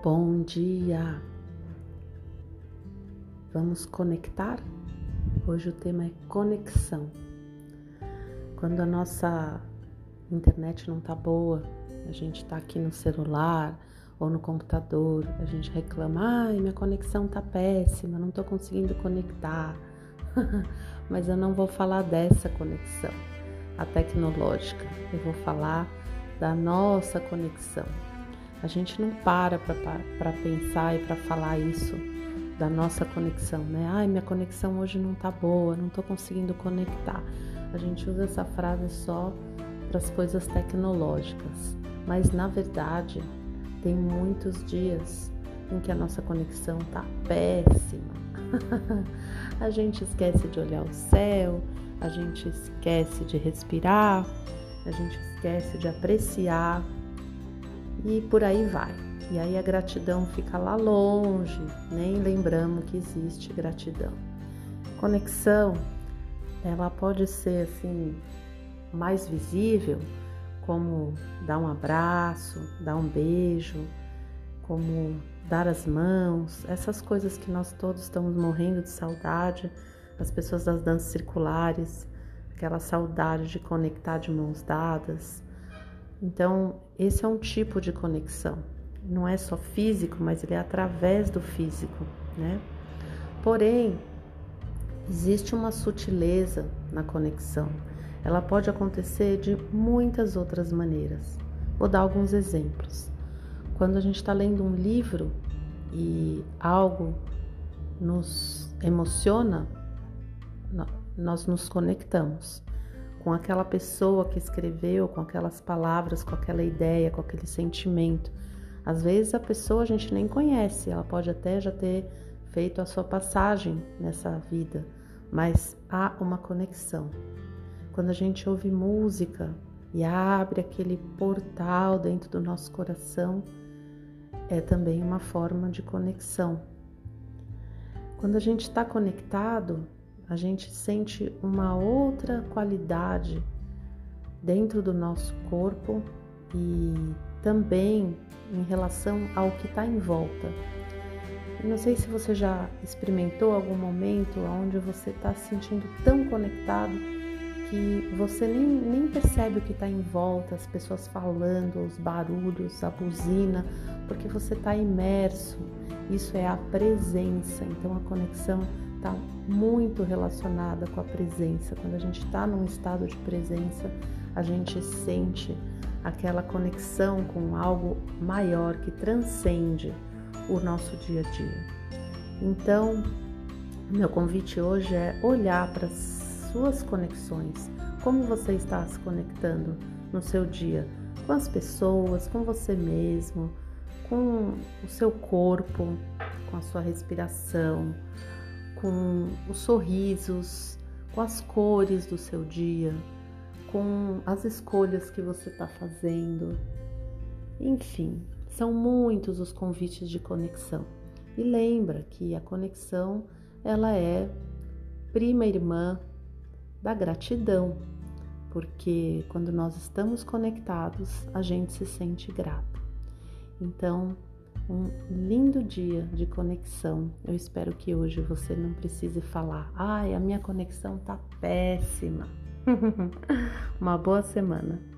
Bom dia! Vamos conectar? Hoje o tema é conexão. Quando a nossa internet não tá boa, a gente tá aqui no celular ou no computador, a gente reclama: ai, minha conexão tá péssima, não tô conseguindo conectar. Mas eu não vou falar dessa conexão, a tecnológica, eu vou falar da nossa conexão a gente não para para pensar e para falar isso da nossa conexão, né? Ai, minha conexão hoje não tá boa, não tô conseguindo conectar. A gente usa essa frase só para as coisas tecnológicas, mas na verdade tem muitos dias em que a nossa conexão tá péssima. a gente esquece de olhar o céu, a gente esquece de respirar, a gente esquece de apreciar e por aí vai. E aí a gratidão fica lá longe, nem lembramos que existe gratidão. Conexão, ela pode ser assim mais visível, como dar um abraço, dar um beijo, como dar as mãos, essas coisas que nós todos estamos morrendo de saudade, as pessoas das danças circulares, aquela saudade de conectar de mãos dadas, então, esse é um tipo de conexão. Não é só físico, mas ele é através do físico, né? Porém, existe uma sutileza na conexão. Ela pode acontecer de muitas outras maneiras. Vou dar alguns exemplos. Quando a gente está lendo um livro e algo nos emociona, nós nos conectamos com aquela pessoa que escreveu, com aquelas palavras, com aquela ideia, com aquele sentimento. Às vezes a pessoa a gente nem conhece, ela pode até já ter feito a sua passagem nessa vida, mas há uma conexão. Quando a gente ouve música e abre aquele portal dentro do nosso coração, é também uma forma de conexão. Quando a gente está conectado, a gente sente uma outra qualidade dentro do nosso corpo e também em relação ao que está em volta. Eu não sei se você já experimentou algum momento onde você está se sentindo tão conectado que você nem, nem percebe o que está em volta, as pessoas falando, os barulhos, a buzina, porque você está imerso. Isso é a presença, então a conexão está muito relacionada com a presença. Quando a gente está num estado de presença, a gente sente aquela conexão com algo maior que transcende o nosso dia a dia. Então, meu convite hoje é olhar para as suas conexões. Como você está se conectando no seu dia com as pessoas, com você mesmo, com o seu corpo, com a sua respiração, com os sorrisos, com as cores do seu dia, com as escolhas que você está fazendo. Enfim, são muitos os convites de conexão. E lembra que a conexão ela é prima irmã da gratidão, porque quando nós estamos conectados, a gente se sente grato. Então, um lindo dia de conexão. Eu espero que hoje você não precise falar: "Ai, a minha conexão tá péssima". Uma boa semana.